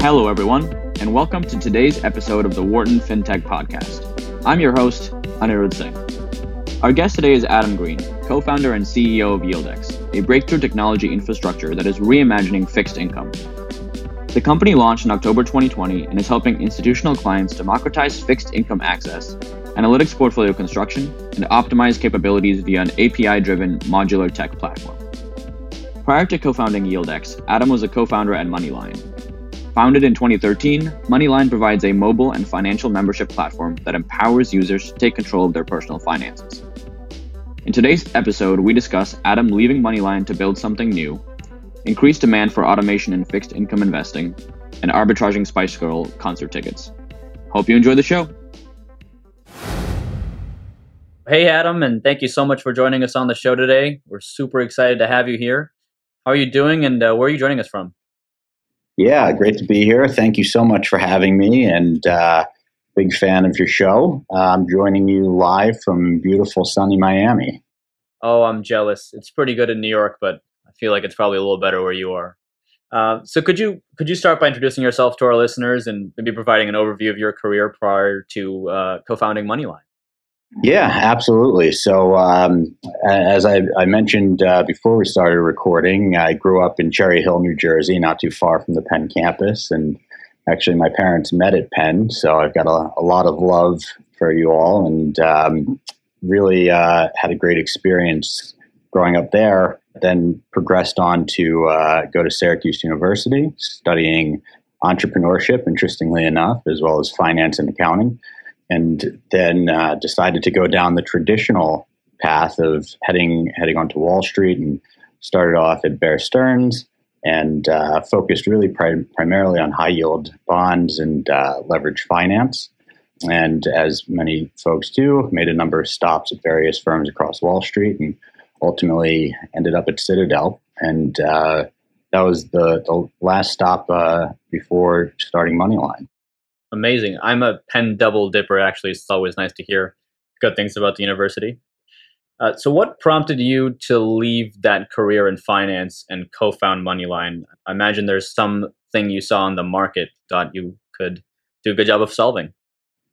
Hello, everyone, and welcome to today's episode of the Wharton FinTech Podcast. I'm your host, Anirudh Singh. Our guest today is Adam Green, co founder and CEO of YieldX, a breakthrough technology infrastructure that is reimagining fixed income. The company launched in October 2020 and is helping institutional clients democratize fixed income access, analytics portfolio construction, and optimize capabilities via an API driven modular tech platform. Prior to co founding YieldX, Adam was a co founder at MoneyLion, Founded in 2013, MoneyLion provides a mobile and financial membership platform that empowers users to take control of their personal finances. In today's episode, we discuss Adam leaving MoneyLion to build something new, increased demand for automation in fixed income investing, and arbitraging Spice Girl concert tickets. Hope you enjoy the show. Hey, Adam, and thank you so much for joining us on the show today. We're super excited to have you here. How are you doing, and uh, where are you joining us from? Yeah, great to be here. Thank you so much for having me, and uh, big fan of your show. I'm joining you live from beautiful sunny Miami. Oh, I'm jealous. It's pretty good in New York, but I feel like it's probably a little better where you are. Uh, so could you could you start by introducing yourself to our listeners and maybe providing an overview of your career prior to uh, co-founding MoneyLion? Yeah, absolutely. So, um, as I, I mentioned uh, before we started recording, I grew up in Cherry Hill, New Jersey, not too far from the Penn campus. And actually, my parents met at Penn. So, I've got a, a lot of love for you all and um, really uh, had a great experience growing up there. Then progressed on to uh, go to Syracuse University, studying entrepreneurship, interestingly enough, as well as finance and accounting and then uh, decided to go down the traditional path of heading heading onto Wall Street and started off at Bear Stearns and uh, focused really pri- primarily on high yield bonds and uh, leverage finance. And as many folks do, made a number of stops at various firms across Wall Street and ultimately ended up at Citadel. And uh, that was the, the last stop uh, before starting MoneyLion amazing. I'm a Penn double dipper, actually. It's always nice to hear good things about the university. Uh, so, what prompted you to leave that career in finance and co found MoneyLion? I imagine there's something you saw in the market that you could do a good job of solving.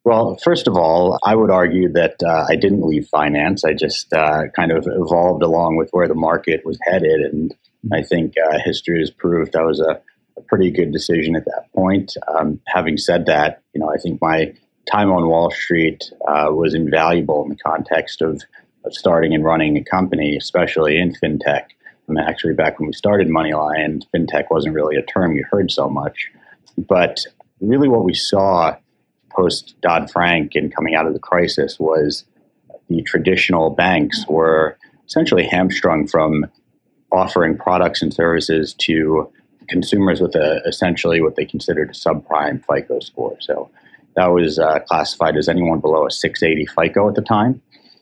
Well, first of all, I would argue that uh, I didn't leave finance. I just uh, kind of evolved along with where the market was headed. And I think uh, history has proved that was a a pretty good decision at that point. Um, having said that, you know, I think my time on Wall Street uh, was invaluable in the context of, of starting and running a company, especially in fintech. Mean, actually, back when we started MoneyLion, fintech wasn't really a term you heard so much. But really, what we saw post Dodd Frank and coming out of the crisis was the traditional banks were essentially hamstrung from offering products and services to consumers with a, essentially what they considered a subprime FICO score. So that was uh, classified as anyone below a 680 FICO at the time.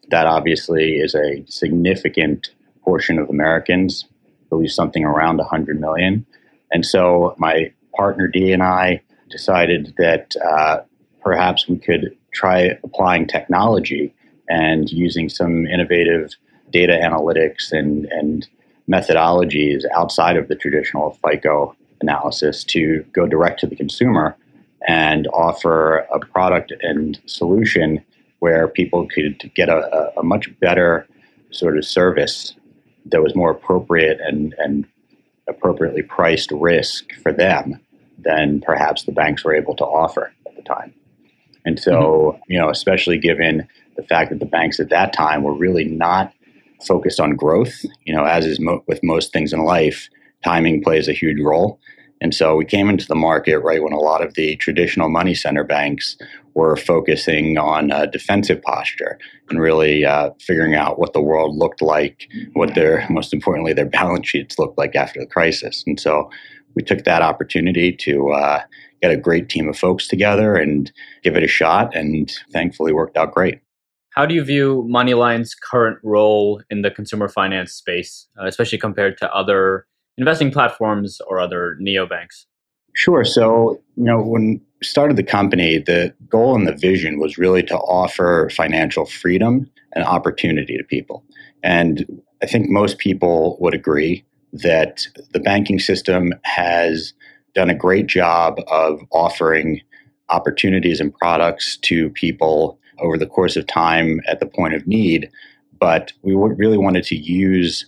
That obviously is a significant portion of Americans, I believe something around 100 million. And so my partner Dee and I decided that uh, perhaps we could try applying technology and using some innovative data analytics and, and methodologies outside of the traditional FICO analysis to go direct to the consumer and offer a product and solution where people could get a, a much better sort of service that was more appropriate and, and appropriately priced risk for them than perhaps the banks were able to offer at the time. And so, mm-hmm. you know, especially given the fact that the banks at that time were really not focused on growth. You know, as is mo- with most things in life, timing plays a huge role. And so we came into the market right when a lot of the traditional money center banks were focusing on a defensive posture and really uh, figuring out what the world looked like, what their, most importantly, their balance sheets looked like after the crisis. And so we took that opportunity to uh, get a great team of folks together and give it a shot, and thankfully worked out great. How do you view MoneyLion's current role in the consumer finance space, uh, especially compared to other investing platforms or other neobanks? Sure. So, you know, when we started the company, the goal and the vision was really to offer financial freedom and opportunity to people. And I think most people would agree that the banking system has done a great job of offering opportunities and products to people over the course of time at the point of need. But we really wanted to use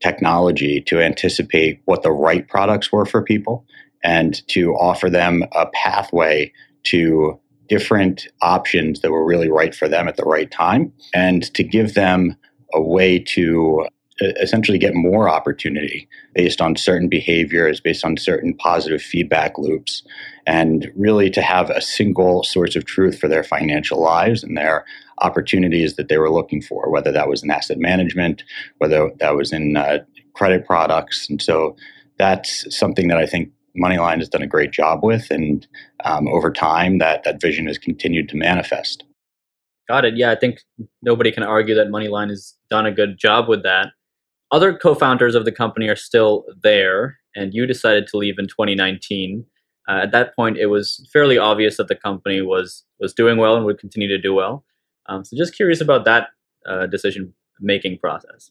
technology to anticipate what the right products were for people and to offer them a pathway to different options that were really right for them at the right time and to give them a way to essentially get more opportunity based on certain behaviors, based on certain positive feedback loops, and really to have a single source of truth for their financial lives and their opportunities that they were looking for, whether that was in asset management, whether that was in uh, credit products. And so that's something that I think MoneyLion has done a great job with. And um, over time, that, that vision has continued to manifest. Got it. Yeah, I think nobody can argue that MoneyLion has done a good job with that other co-founders of the company are still there, and you decided to leave in 2019. Uh, at that point, it was fairly obvious that the company was was doing well and would continue to do well. Um, so, just curious about that uh, decision making process.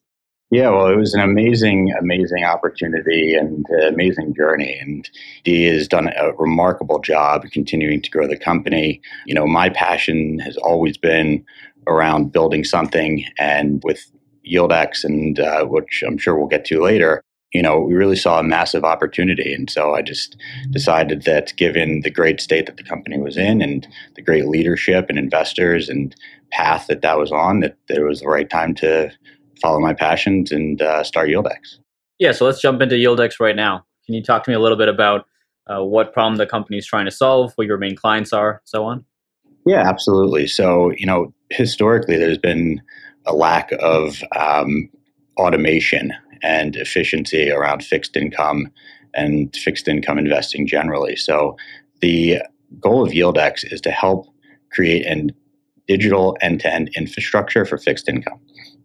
Yeah, well, it was an amazing, amazing opportunity and amazing journey. And Dee has done a remarkable job continuing to grow the company. You know, my passion has always been around building something. And with YieldX, and uh, which I'm sure we'll get to later, you know, we really saw a massive opportunity. And so I just decided that given the great state that the company was in and the great leadership and investors and path that that was on, that, it was the right time to follow my passions and uh, start YieldX. Yeah, so let's jump into YieldX right now. Can you talk to me a little bit about uh, what problem the company is trying to solve, what your main clients are, so on? Yeah, absolutely. So, you know, historically, there's been a lack of um, automation and efficiency around fixed income and fixed income investing generally. So the goal of YieldX is to help create a digital end-to-end infrastructure for fixed income.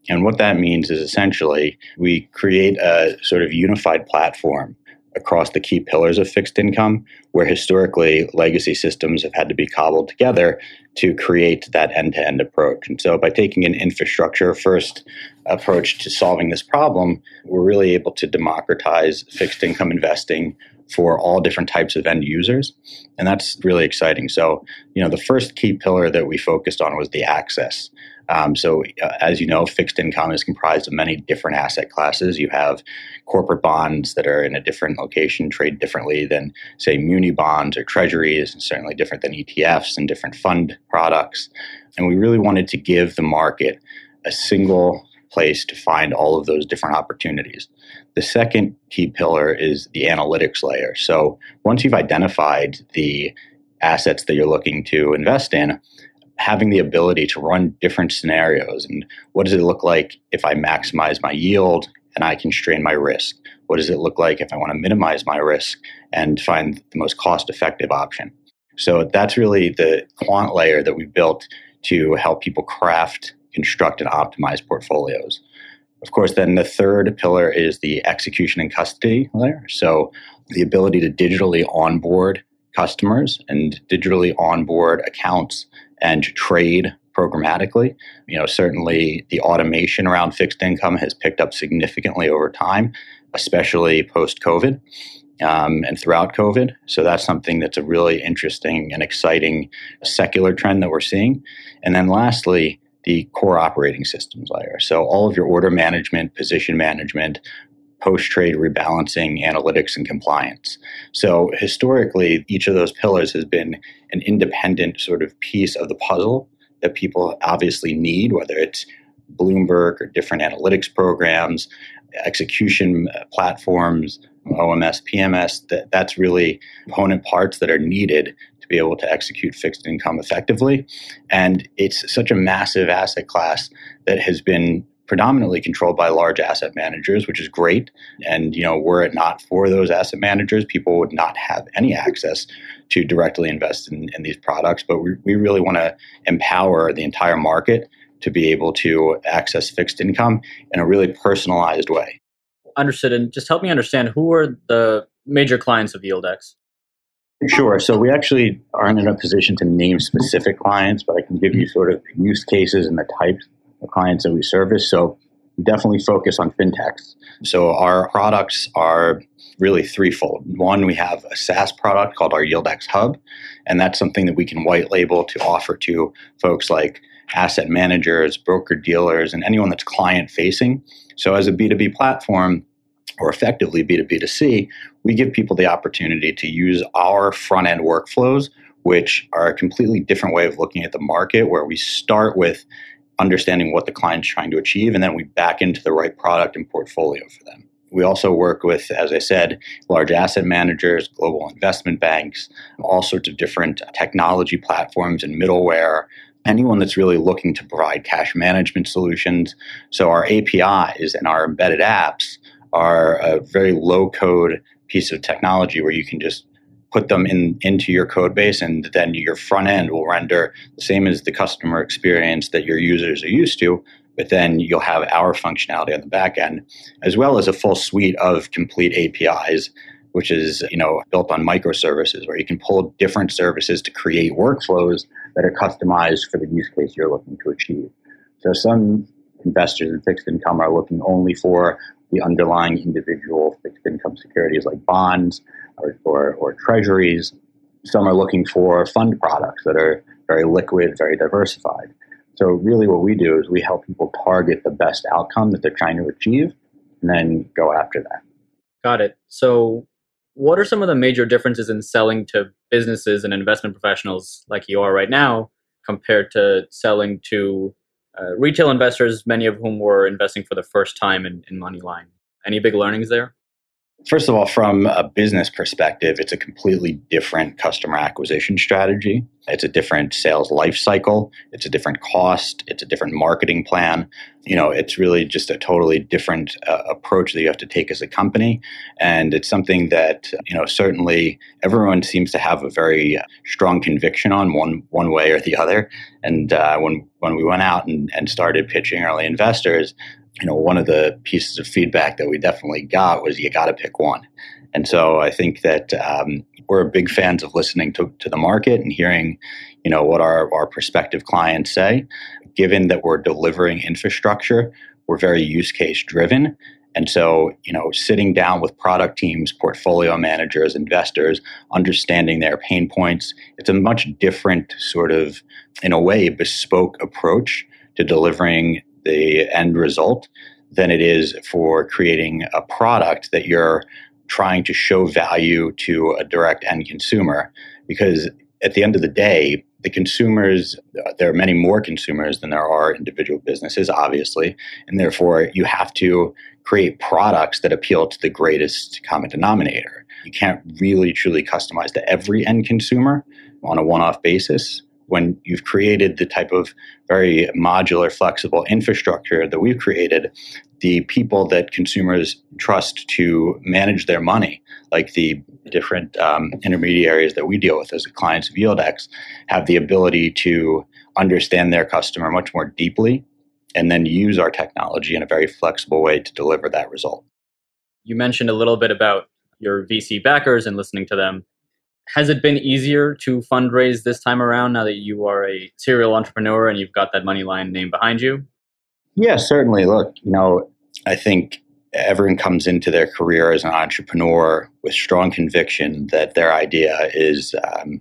And what that means is essentially we create a sort of unified platform across the key pillars of fixed income, where historically legacy systems have had to be cobbled together to create that end to end approach. And so, by taking an infrastructure first approach to solving this problem, we're really able to democratize fixed income investing for all different types of end users. And that's really exciting. So, you know, the first key pillar that we focused on was the access. Um, so, uh, as you know, fixed income is comprised of many different asset classes. You have corporate bonds that are in a different location, trade differently than, say, muni bonds or treasuries, and certainly different than ETFs and different fund products. And we really wanted to give the market a single place to find all of those different opportunities. The second key pillar is the analytics layer. So, once you've identified the assets that you're looking to invest in, having the ability to run different scenarios and what does it look like if I maximize my yield and I constrain my risk? What does it look like if I want to minimize my risk and find the most cost effective option? So that's really the quant layer that we built to help people craft, construct, and optimize portfolios. Of course, then the third pillar is the execution and custody layer. So the ability to digitally onboard customers and digitally onboard accounts and trade programmatically. You know, certainly the automation around fixed income has picked up significantly over time, especially post COVID. Um, and throughout COVID. So that's something that's a really interesting and exciting secular trend that we're seeing. And then lastly, the core operating systems layer. So all of your order management, position management, post trade rebalancing, analytics, and compliance. So historically, each of those pillars has been an independent sort of piece of the puzzle that people obviously need, whether it's Bloomberg or different analytics programs, execution uh, platforms, OMS, PMS. That, that's really component parts that are needed to be able to execute fixed income effectively. And it's such a massive asset class that has been predominantly controlled by large asset managers, which is great. And you know, were it not for those asset managers, people would not have any access to directly invest in, in these products. But we, we really want to empower the entire market to be able to access fixed income in a really personalized way. Understood. And just help me understand who are the major clients of YieldX? Sure. So we actually aren't in a position to name specific clients, but I can give you sort of use cases and the types clients that we service. So we definitely focus on fintechs. So our products are really threefold. One, we have a SaaS product called our YieldX Hub, and that's something that we can white label to offer to folks like asset managers, broker dealers, and anyone that's client facing. So as a B2B platform, or effectively B2B2C, we give people the opportunity to use our front end workflows, which are a completely different way of looking at the market, where we start with understanding what the client's trying to achieve, and then we back into the right product and portfolio for them. We also work with, as I said, large asset managers, global investment banks, all sorts of different technology platforms and middleware, anyone that's really looking to provide cash management solutions. So our APIs and our embedded apps are a very low code piece of technology where you can just put them in into your code base and then your front end will render the same as the customer experience that your users are used to but then you'll have our functionality on the back end, as well as a full suite of complete APIs, which is you know built on microservices, where you can pull different services to create workflows that are customized for the use case you're looking to achieve. So some investors in fixed income are looking only for the underlying individual fixed income securities like bonds or, or, or treasuries. Some are looking for fund products that are very liquid, very diversified. So really what we do is we help people target the best outcome that they're trying to achieve and then go after that. Got it. So what are some of the major differences in selling to businesses and investment professionals like you are right now compared to selling to uh, retail investors, many of whom were investing for the first time in, in MoneyLion? Any big learnings there? First of all, from a business perspective, it's a completely different customer acquisition strategy. It's a different sales life cycle. It's a different cost. It's a different marketing plan. You know, it's really just a totally different uh, approach that you have to take as a company. And it's something that, you know, certainly everyone seems to have a very strong conviction on one, one way or the other. And uh, when, when we went out and, and started pitching early investors, you know, one of the pieces of feedback that we definitely got was you got to pick one. And so I think that um, we're big fans of listening to, to the market and hearing, you know, what our, our prospective clients say. Given that we're delivering infrastructure, we're very use case driven. And so, you know, sitting down with product teams, portfolio managers, investors, understanding their pain points, it's a much different sort of, in a way, bespoke approach to delivering the end result than it is for creating a product that you're trying to show value to a direct end consumer. Because at the end of the day, the consumers, there are many more consumers than there are individual businesses, obviously. And therefore, you have to create products that appeal to the greatest common denominator. You can't really truly customize to every end consumer on a one off basis when you've created the type of very modular, flexible infrastructure that we've created, the people that consumers trust to manage their money, like the different um, intermediaries that we deal with as clients of YieldX, have the ability to understand their customer much more deeply and then use our technology in a very flexible way to deliver that result. You mentioned a little bit about your VC backers and listening to them has it been easier to fundraise this time around now that you are a serial entrepreneur and you've got that MoneyLion name behind you? Yeah, certainly. Look, you know, I think everyone comes into their career as an entrepreneur with strong conviction that their idea is um,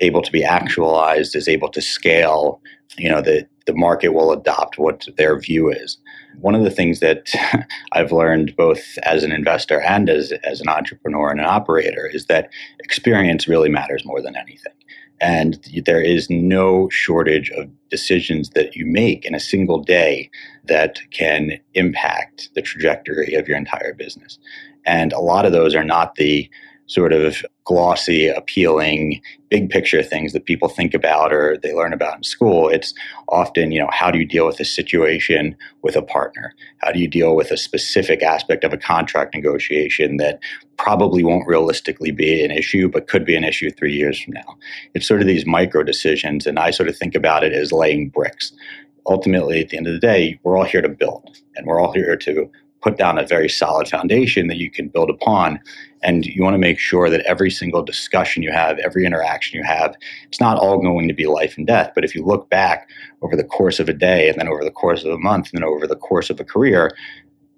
able to be actualized, is able to scale. You know, the the market will adopt what their view is. One of the things that I've learned both as an investor and as, as an entrepreneur and an operator is that experience really matters more than anything. And there is no shortage of decisions that you make in a single day that can impact the trajectory of your entire business. And a lot of those are not the sort of glossy, appealing, big picture things that people think about or they learn about in school. It's often, you know, how do you deal with a situation with a partner? How do you deal with a specific aspect of a contract negotiation that probably won't realistically be an issue, but could be an issue three years from now? It's sort of these micro decisions, and I sort of think about it as laying bricks. Ultimately, at the end of the day, we're all here to build and we're all here to put down a very solid foundation that you can build upon. And you want to make sure that every single discussion you have, every interaction you have, it's not all going to be life and death. But if you look back over the course of a day, and then over the course of a month, and then over the course of a career,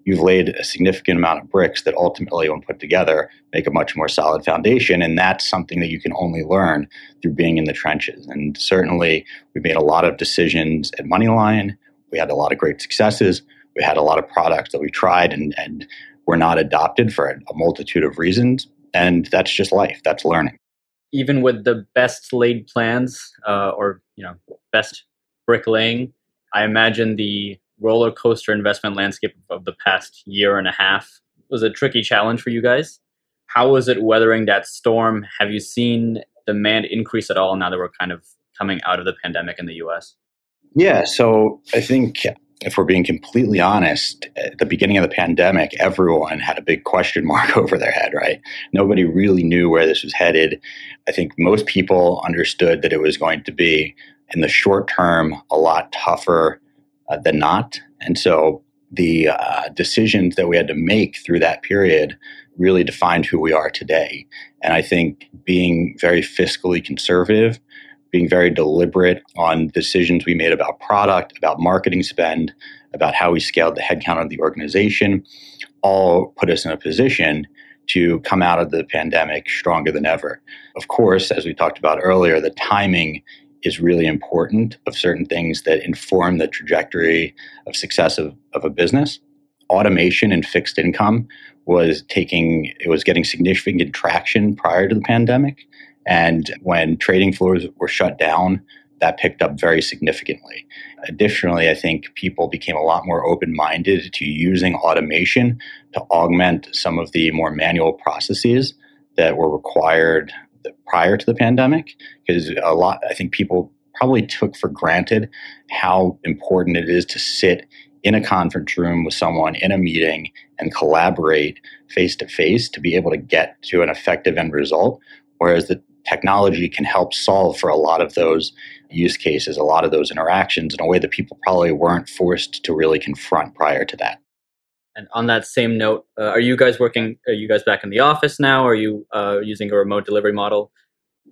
you've laid a significant amount of bricks that ultimately, when put together, make a much more solid foundation. And that's something that you can only learn through being in the trenches. And certainly, we made a lot of decisions at MoneyLion. We had a lot of great successes. We had a lot of products that we tried and, and were not adopted for a multitude of reasons. And that's just life. That's learning. Even with the best laid plans uh, or you know best bricklaying, I imagine the roller coaster investment landscape of the past year and a half was a tricky challenge for you guys. How was it weathering that storm? Have you seen demand increase at all now that we're kind of coming out of the pandemic in the US? Yeah, so I think if we're being completely honest, at the beginning of the pandemic, everyone had a big question mark over their head, right? Nobody really knew where this was headed. I think most people understood that it was going to be, in the short term, a lot tougher uh, than not. And so the uh, decisions that we had to make through that period really defined who we are today. And I think being very fiscally conservative, being very deliberate on decisions we made about product, about marketing spend, about how we scaled the headcount of the organization, all put us in a position to come out of the pandemic stronger than ever. Of course, as we talked about earlier, the timing is really important of certain things that inform the trajectory of success of, of a business. Automation and fixed income was taking, it was getting significant traction prior to the pandemic. And when trading floors were shut down, that picked up very significantly. Additionally, I think people became a lot more open minded to using automation to augment some of the more manual processes that were required prior to the pandemic because a lot i think people probably took for granted how important it is to sit in a conference room with someone in a meeting and collaborate face to face to be able to get to an effective end result whereas the technology can help solve for a lot of those use cases a lot of those interactions in a way that people probably weren't forced to really confront prior to that and on that same note, uh, are you guys working? Are you guys back in the office now? Are you uh, using a remote delivery model?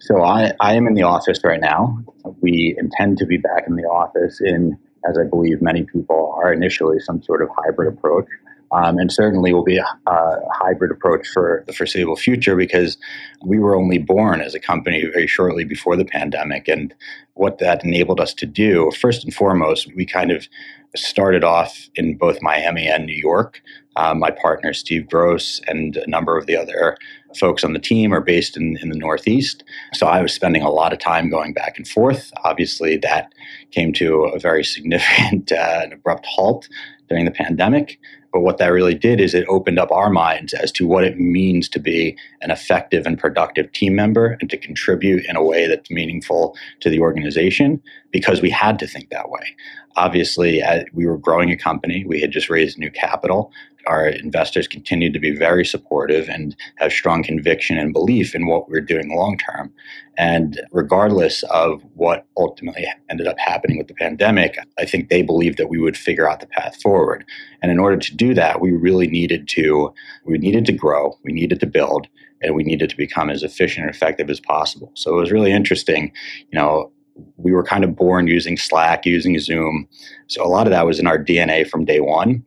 So I, I am in the office right now. We intend to be back in the office in, as I believe many people are initially, some sort of hybrid approach. Um, and certainly will be a, a, hybrid approach for the foreseeable future because we were only born as a company very shortly before the pandemic. And what that enabled us to do, first and foremost, we kind of started off in both Miami and New York. Uh, my partner, Steve Gross, and a number of the other folks on the team are based in, in the Northeast. So I was spending a lot of time going back and forth. Obviously, that came to a very significant uh, and abrupt halt during the pandemic. But what that really did is it opened up our minds as to what it means to be an effective and productive team member and to contribute in a way that's meaningful to the organization because we had to think that way. Obviously, we were growing a company, we had just raised new capital our investors continued to be very supportive and have strong conviction and belief in what we are doing long term. And regardless of what ultimately ended up happening with the pandemic, I think they believed that we would figure out the path forward. And in order to do that, we really needed to we needed to grow, we needed to build, and we needed to become as efficient and effective as possible. So it was really interesting, you know, we were kind of born using Slack, using Zoom. So a lot of that was in our DNA from day one.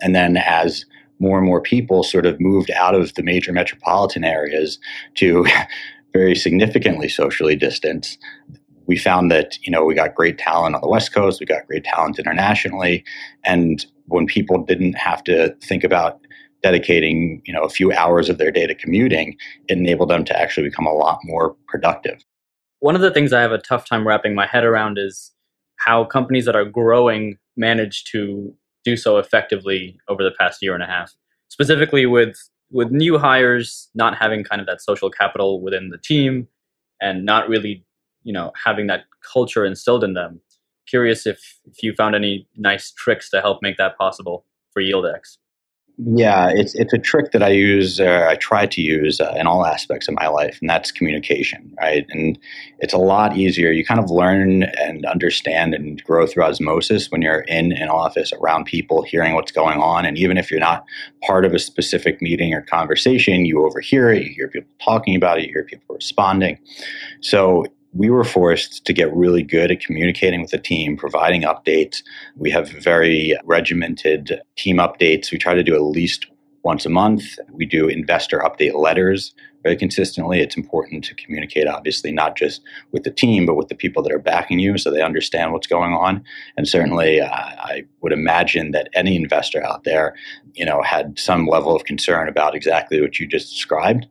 And then as more and more people sort of moved out of the major metropolitan areas to very significantly socially distance, we found that you know we got great talent on the west coast we got great talent internationally. And when people didn't have to think about dedicating you know a few hours of their day to commuting it enabled them to actually become a lot more productive. One of the things i have a tough time wrapping my head around is how companies that are growing manage to do so effectively over the past year and a half, specifically with with new hires not having kind of that social capital within the team and not really you know having that culture instilled in them. Curious if, if you found any nice tricks to help make that possible for YieldX Yeah, it's it's a trick that I use, uh, I try to use uh, in all aspects of my life, and that's communication, right? And it's a lot easier. You kind of learn and understand and grow through osmosis when you're in an office around people, hearing what's going on, and even if you're not part of a specific meeting or conversation, you overhear it, you hear people talking about it, you hear people responding. So we were forced to get really good at communicating with the team, providing updates. We have very regimented team updates. We try to do at least once a month. We do investor update letters very consistently. It's important to communicate, obviously, not just with the team, but with the people that are backing you so they understand what's going on. And certainly, uh, I would imagine that any investor out there, you know, had some level of concern about exactly what you just described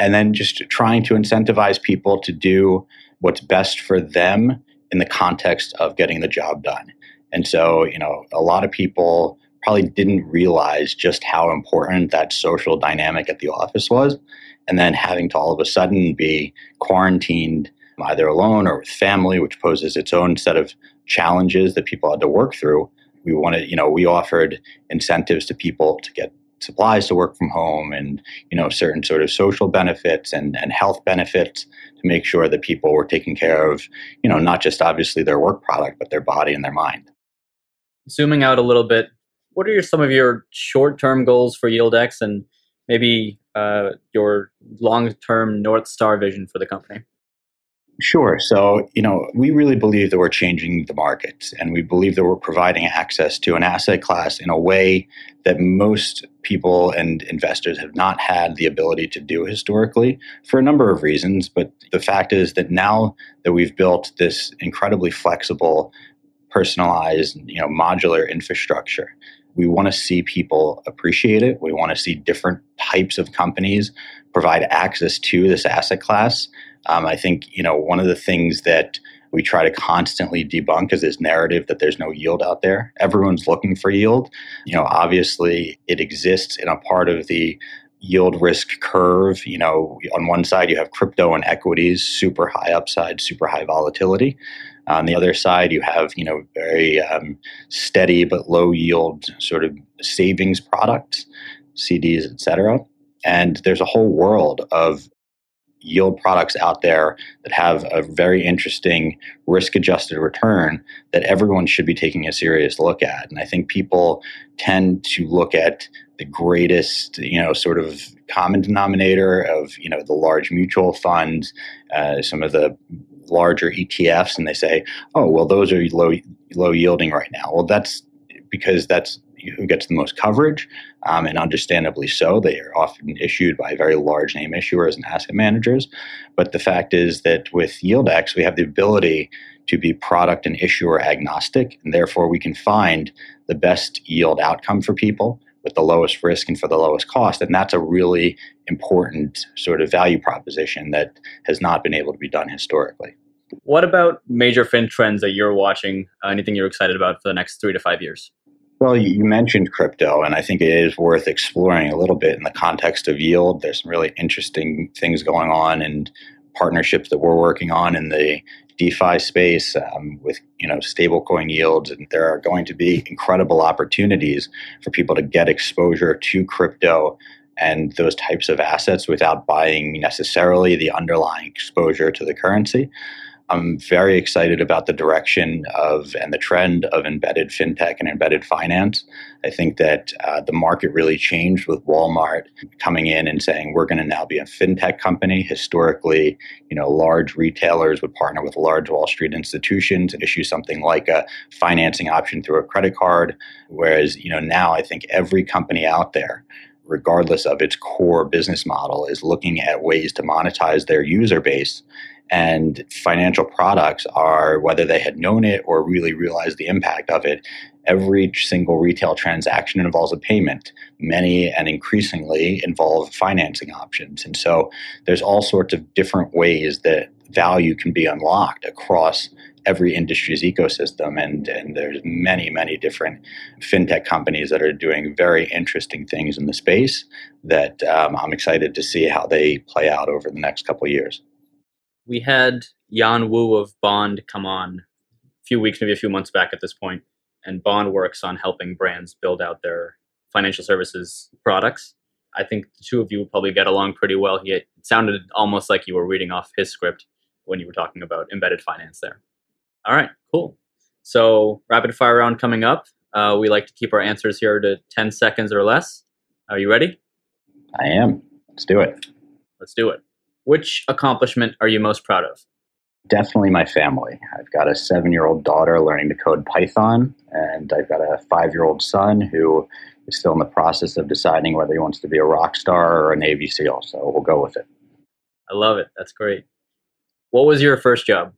and then just trying to incentivize people to do what's best for them in the context of getting the job done. And so, you know, a lot of people probably didn't realize just how important that social dynamic at the office was. And then having to all of a sudden be quarantined either alone or with family, which poses its own set of challenges that people had to work through. We wanted, you know, we offered incentives to people to get supplies to work from home and you know certain sort of social benefits and, and health benefits to make sure that people were taking care of you know not just obviously their work product but their body and their mind. Zooming out a little bit what are your, some of your short-term goals for YieldX and maybe uh, your long-term north star vision for the company Sure. So, you know, we really believe that we're changing the market and we believe that we're providing access to an asset class in a way that most people and investors have not had the ability to do historically for a number of reasons. But the fact is that now that we've built this incredibly flexible, personalized, you know, modular infrastructure, we want to see people appreciate it. We want to see different types of companies provide access to this asset class um, I think you know one of the things that we try to constantly debunk is this narrative that there's no yield out there. Everyone's looking for yield. You know, obviously it exists in a part of the yield risk curve. You know, on one side you have crypto and equities, super high upside, super high volatility. On the other side, you have you know very um, steady but low yield sort of savings products, CDs, etc. And there's a whole world of yield products out there that have a very interesting risk adjusted return that everyone should be taking a serious look at. And I think people tend to look at the greatest, you know, sort of common denominator of, you know, the large mutual funds, uh, some of the larger ETFs, and they say, oh, well, those are low, low yielding right now. Well, that's because that's who gets the most coverage, um, and understandably so. They are often issued by very large name issuers and asset managers. But the fact is that with YieldX, we have the ability to be product and issuer agnostic, and therefore we can find the best yield outcome for people with the lowest risk and for the lowest cost. And that's a really important sort of value proposition that has not been able to be done historically. What about major fin trends that you're watching? Anything you're excited about for the next three to five years? Well, you mentioned crypto, and I think it is worth exploring a little bit in the context of yield. There's some really interesting things going on and partnerships that we're working on in the DeFi space um, with you know stablecoin yields, and there are going to be incredible opportunities for people to get exposure to crypto and those types of assets without buying necessarily the underlying exposure to the currency. I'm very excited about the direction of and the trend of embedded fintech and embedded finance. I think that uh, the market really changed with Walmart coming in and saying we're going to now be a fintech company. Historically, you know, large retailers would partner with large Wall Street institutions and issue something like a financing option through a credit card. Whereas, you know, now I think every company out there regardless of its core business model, is looking at ways to monetize their user base and financial products are, whether they had known it or really realized the impact of it, every single retail transaction involves a payment. Many and increasingly involve financing options. And so there's all sorts of different ways that value can be unlocked across every industry's ecosystem and and there's many many different fintech companies that are doing very interesting things in the space that um, i'm excited to see how they play out over the next couple years we had Yan Wu of Bond come on a few weeks, maybe a few months back at this point, and Bond works on helping brands build out their financial services products. I think the two of you would probably get along pretty well. He, it sounded almost like you were reading off his script when you were talking about embedded finance there. All right, cool. So, rapid fire round coming up. Uh, we like to keep our answers here to 10 seconds or less. Are you ready? I am. Let's do it. Let's do it. Which accomplishment are you most proud of? Definitely my family. I've got a seven year old daughter learning to code Python, and I've got a five year old son who is still in the process of deciding whether he wants to be a rock star or a Navy SEAL. So we'll go with it. I love it. That's great. What was your first job?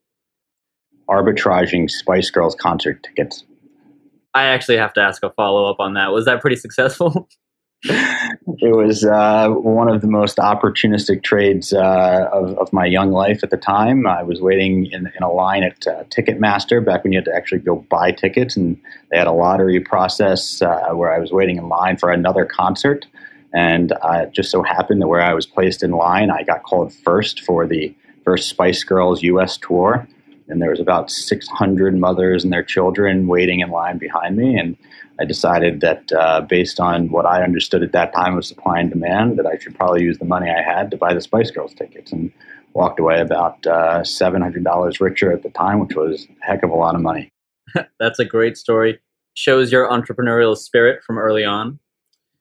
Arbitraging Spice Girls concert tickets. I actually have to ask a follow up on that. Was that pretty successful? it was uh, one of the most opportunistic trades uh, of, of, my young life at the time. I was waiting in, in, a line at uh, Ticketmaster back when you had to actually go buy tickets, and they had a lottery process uh, where I was waiting in line for another concert. And uh, just so happened that where I was placed in line, I got called first for the first Spice Girls U.S. tour. And there was about 600 mothers and their children waiting in line behind me. And I decided that uh, based on what I understood at that time of supply and demand, that I should probably use the money I had to buy the Spice Girls tickets, and walked away about uh, seven hundred dollars richer at the time, which was a heck of a lot of money. That's a great story. Shows your entrepreneurial spirit from early on.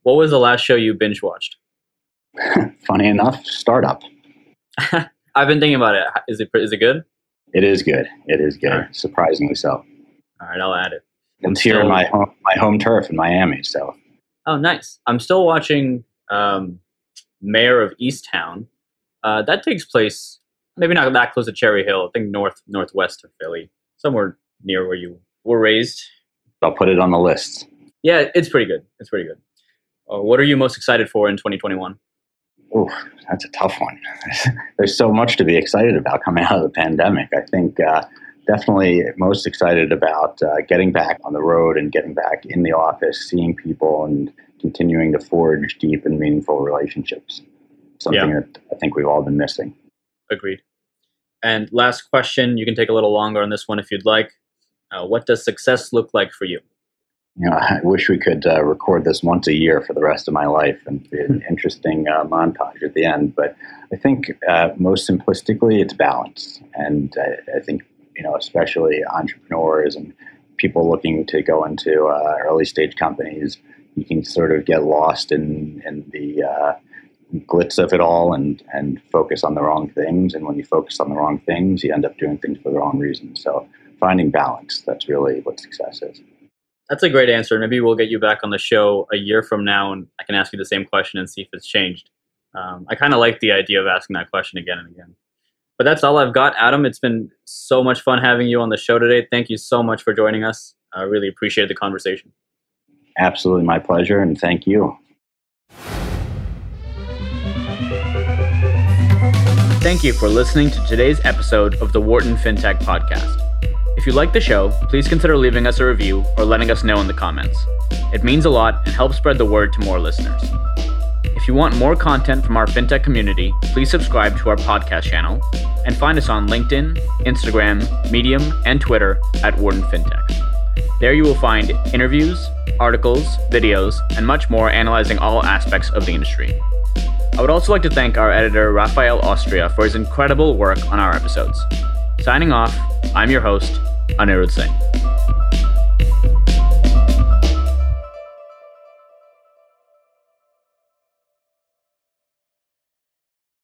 What was the last show you binge watched? Funny enough, Startup. I've been thinking about it. Is it is it good? It is good. It is good. Right. Surprisingly so. All right, I'll add it. It's here in my home, my home turf in Miami. So. Oh, nice. I'm still watching um, Mare of Easttown. Uh, that takes place maybe not that close to Cherry Hill. I think north northwest of Philly, somewhere near where you were raised. I'll put it on the list. Yeah, it's pretty good. It's pretty good. Uh, what are you most excited for in 2021? Oh, that's a tough one. There's so much to be excited about coming out of the pandemic. I think uh, definitely most excited about uh, getting back on the road and getting back in the office, seeing people, and continuing to forge deep and meaningful relationships. Something yeah. that I think we've all been missing. Agreed. And last question, you can take a little longer on this one if you'd like. Uh, what does success look like for you? You know, I wish we could uh, record this once a year for the rest of my life and be an interesting uh, montage at the end. But I think uh, most simplistically, it's balance. And I, I think you know, especially entrepreneurs and people looking to go into uh, early stage companies, you can sort of get lost in in the uh, glitz of it all and and focus on the wrong things. And when you focus on the wrong things, you end up doing things for the wrong reasons. So finding balance, that's really what success is. That's a great answer. Maybe we'll get you back on the show a year from now, and I can ask you the same question and see if it's changed. Um, I kind of like the idea of asking that question again and again. But that's all I've got, Adam. It's been so much fun having you on the show today. Thank you so much for joining us. I really appreciate the conversation. Absolutely my pleasure, and thank you. Thank you for listening to today's episode of the Wharton FinTech Podcast. If you like the show, please consider leaving us a review or letting us know in the comments. It means a lot and helps spread the word to more listeners. If you want more content from our fintech community, please subscribe to our podcast channel and find us on LinkedIn, Instagram, Medium, and Twitter at Wharton FinTech. There you will find interviews, articles, videos, and much more analyzing all aspects of the industry. I would also like to thank our editor, Rafael Austria, for his incredible work on our episodes. Signing off, I'm your host, Anirudh Singh.